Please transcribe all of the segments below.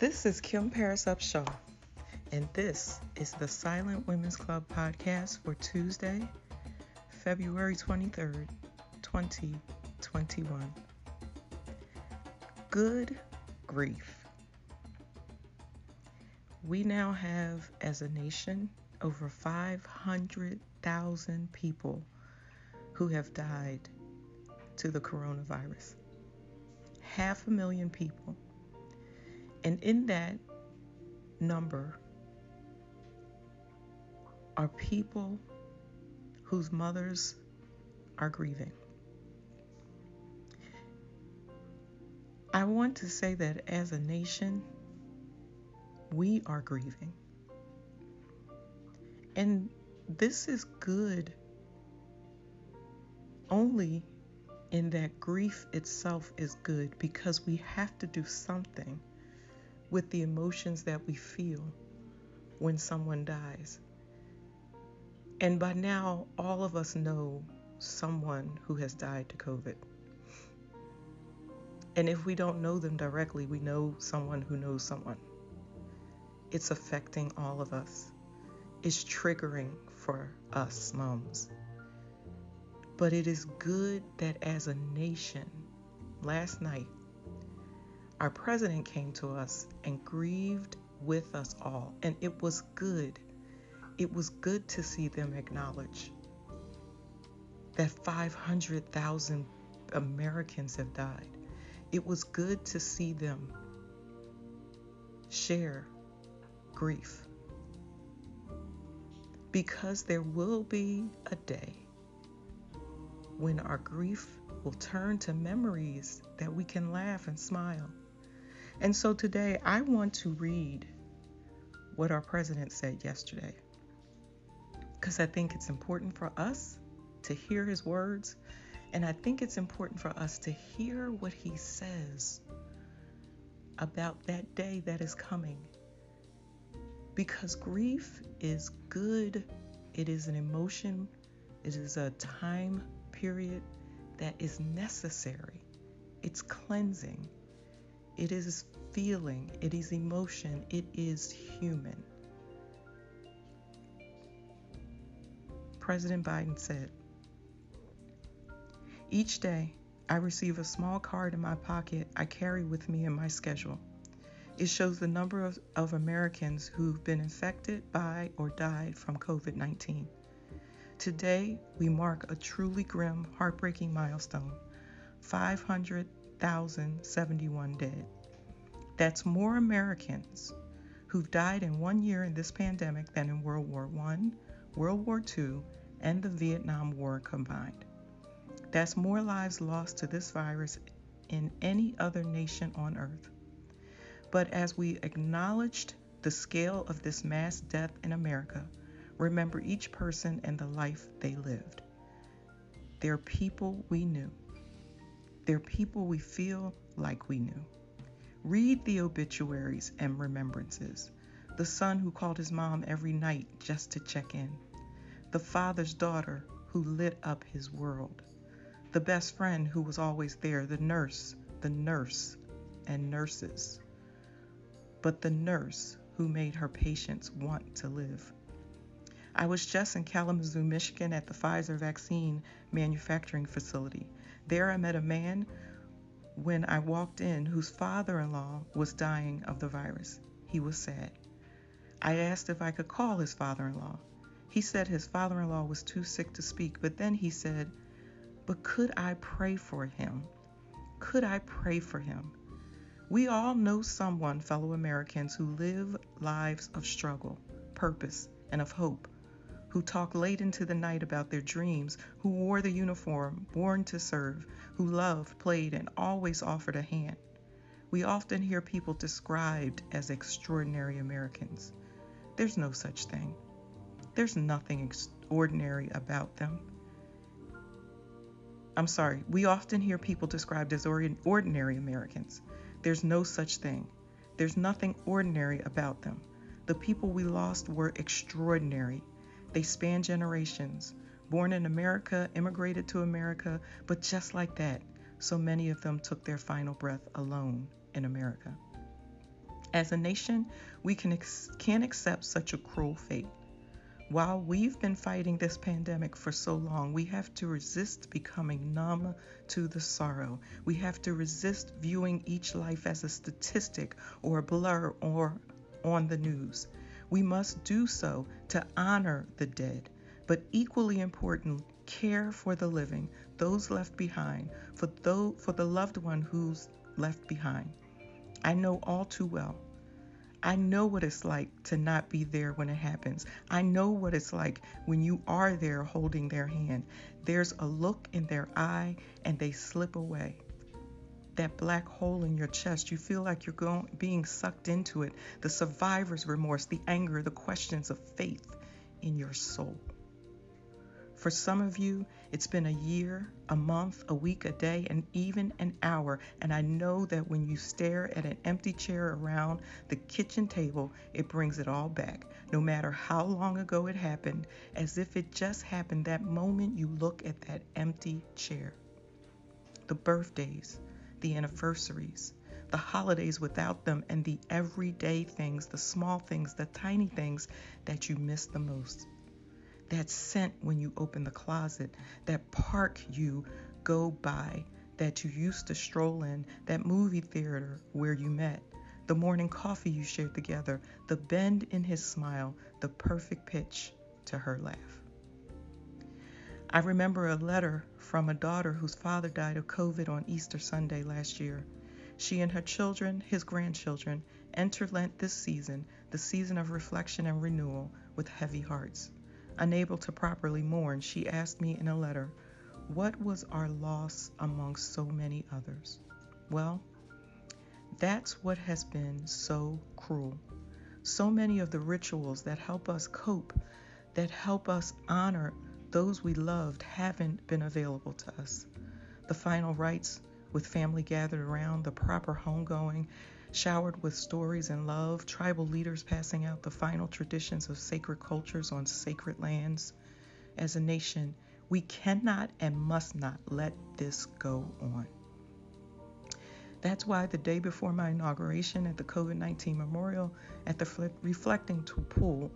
This is Kim Paris Upshaw, and this is the Silent Women's Club podcast for Tuesday, February 23rd, 2021. Good grief. We now have, as a nation, over 500,000 people who have died to the coronavirus. Half a million people. And in that number are people whose mothers are grieving. I want to say that as a nation, we are grieving. And this is good only in that grief itself is good because we have to do something with the emotions that we feel when someone dies. And by now, all of us know someone who has died to COVID. And if we don't know them directly, we know someone who knows someone. It's affecting all of us. It's triggering for us moms. But it is good that as a nation, last night, our president came to us and grieved with us all. And it was good. It was good to see them acknowledge that 500,000 Americans have died. It was good to see them share grief. Because there will be a day when our grief will turn to memories that we can laugh and smile. And so today I want to read what our president said yesterday because I think it's important for us to hear his words and I think it's important for us to hear what he says about that day that is coming. Because grief is good, it is an emotion, it is a time period that is necessary. It's cleansing, it is feeling, it is emotion, it is human. President Biden said, each day, I receive a small card in my pocket I carry with me in my schedule. It shows the number of, of Americans who've been infected by or died from COVID 19. Today, we mark a truly grim, heartbreaking milestone 500,071 dead. That's more Americans who've died in one year in this pandemic than in World War I, World War II, and the Vietnam War combined. That's more lives lost to this virus in any other nation on earth. But as we acknowledged the scale of this mass death in America, remember each person and the life they lived. They're people we knew. They're people we feel like we knew. Read the obituaries and remembrances. The son who called his mom every night just to check in. The father's daughter who lit up his world the best friend who was always there, the nurse, the nurse, and nurses. But the nurse who made her patients want to live. I was just in Kalamazoo, Michigan at the Pfizer vaccine manufacturing facility. There I met a man when I walked in whose father in law was dying of the virus. He was sad. I asked if I could call his father in law. He said his father in law was too sick to speak, but then he said, but could I pray for him? Could I pray for him? We all know someone, fellow Americans, who live lives of struggle, purpose, and of hope, who talk late into the night about their dreams, who wore the uniform, born to serve, who loved, played, and always offered a hand. We often hear people described as extraordinary Americans. There's no such thing. There's nothing extraordinary about them. I'm sorry, we often hear people described as ordinary Americans. There's no such thing. There's nothing ordinary about them. The people we lost were extraordinary. They span generations. Born in America, immigrated to America, but just like that, so many of them took their final breath alone in America. As a nation, we can ex- can't accept such a cruel fate. While we've been fighting this pandemic for so long, we have to resist becoming numb to the sorrow. We have to resist viewing each life as a statistic or a blur or on the news. We must do so to honor the dead, but equally important, care for the living, those left behind, for those, for the loved one who's left behind. I know all too well I know what it's like to not be there when it happens. I know what it's like when you are there holding their hand. There's a look in their eye and they slip away. That black hole in your chest, you feel like you're going, being sucked into it. The survivor's remorse, the anger, the questions of faith in your soul. For some of you, it's been a year, a month, a week, a day, and even an hour. And I know that when you stare at an empty chair around the kitchen table, it brings it all back, no matter how long ago it happened, as if it just happened that moment you look at that empty chair. The birthdays, the anniversaries, the holidays without them, and the everyday things, the small things, the tiny things that you miss the most that scent when you open the closet, that park you go by that you used to stroll in, that movie theater where you met, the morning coffee you shared together, the bend in his smile, the perfect pitch to her laugh. I remember a letter from a daughter whose father died of COVID on Easter Sunday last year. She and her children, his grandchildren, enter Lent this season, the season of reflection and renewal, with heavy hearts. Unable to properly mourn, she asked me in a letter, What was our loss among so many others? Well, that's what has been so cruel. So many of the rituals that help us cope, that help us honor those we loved, haven't been available to us. The final rites with family gathered around, the proper homegoing, showered with stories and love, tribal leaders passing out the final traditions of sacred cultures on sacred lands. As a nation, we cannot and must not let this go on. That's why the day before my inauguration at the COVID 19 memorial at the Reflecting Pool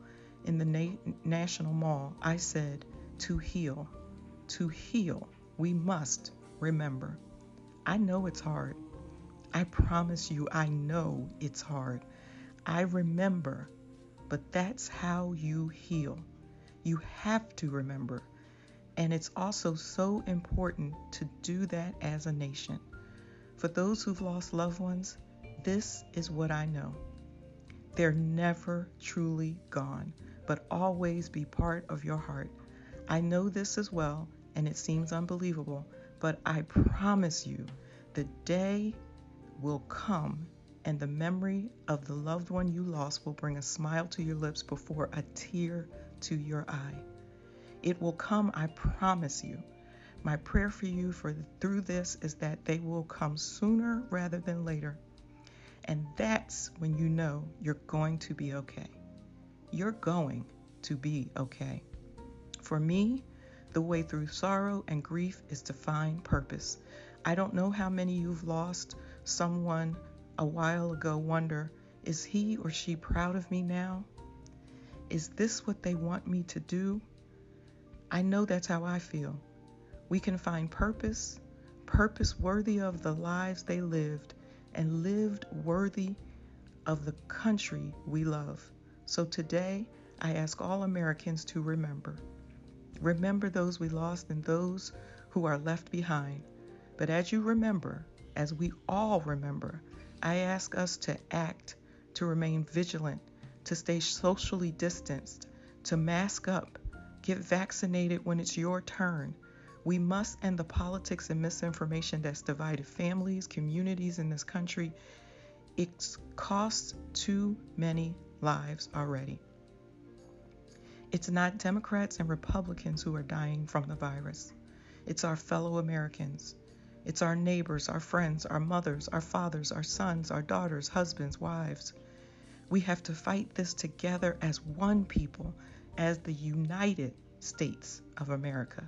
in the Na- National Mall, I said, to heal, to heal, we must remember. I know it's hard. I promise you, I know it's hard. I remember, but that's how you heal. You have to remember. And it's also so important to do that as a nation. For those who've lost loved ones, this is what I know. They're never truly gone, but always be part of your heart. I know this as well, and it seems unbelievable, but I promise you, the day will come and the memory of the loved one you lost will bring a smile to your lips before a tear to your eye. It will come, I promise you. My prayer for you for through this is that they will come sooner rather than later. And that's when you know you're going to be okay. You're going to be okay. For me, the way through sorrow and grief is to find purpose. I don't know how many you've lost someone a while ago wonder, is he or she proud of me now? Is this what they want me to do? I know that's how I feel. We can find purpose, purpose worthy of the lives they lived, and lived worthy of the country we love. So today, I ask all Americans to remember. Remember those we lost and those who are left behind. But as you remember, as we all remember, I ask us to act, to remain vigilant, to stay socially distanced, to mask up, get vaccinated when it's your turn. We must end the politics and misinformation that's divided families, communities in this country. It's cost too many lives already. It's not Democrats and Republicans who are dying from the virus. It's our fellow Americans. It's our neighbors, our friends, our mothers, our fathers, our sons, our daughters, husbands, wives. We have to fight this together as one people, as the United States of America.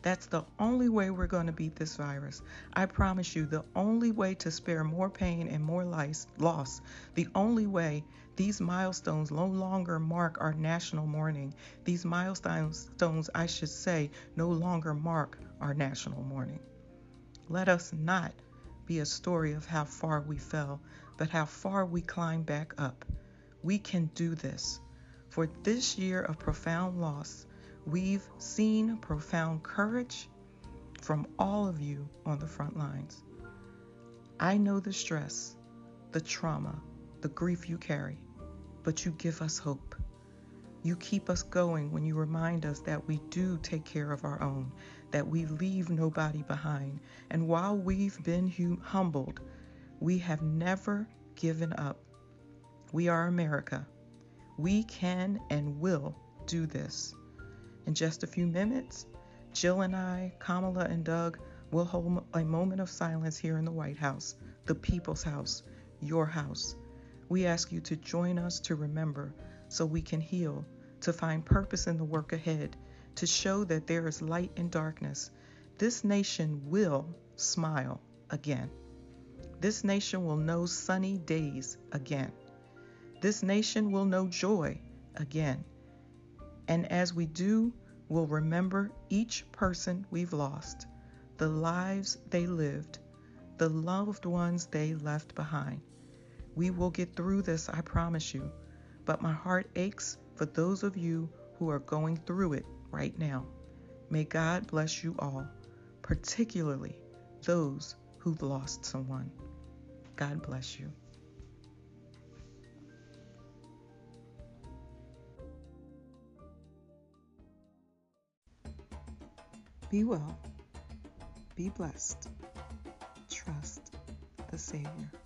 That's the only way we're going to beat this virus. I promise you, the only way to spare more pain and more loss, the only way these milestones no longer mark our national mourning. These milestones, I should say, no longer mark our national mourning. Let us not be a story of how far we fell, but how far we climbed back up. We can do this. For this year of profound loss, We've seen profound courage from all of you on the front lines. I know the stress, the trauma, the grief you carry, but you give us hope. You keep us going when you remind us that we do take care of our own, that we leave nobody behind. And while we've been hum- humbled, we have never given up. We are America. We can and will do this. In just a few minutes, Jill and I, Kamala and Doug, will hold a moment of silence here in the White House, the people's house, your house. We ask you to join us to remember so we can heal, to find purpose in the work ahead, to show that there is light in darkness. This nation will smile again. This nation will know sunny days again. This nation will know joy again. And as we do, we'll remember each person we've lost, the lives they lived, the loved ones they left behind. We will get through this, I promise you. But my heart aches for those of you who are going through it right now. May God bless you all, particularly those who've lost someone. God bless you. Be well. Be blessed. Trust the Savior.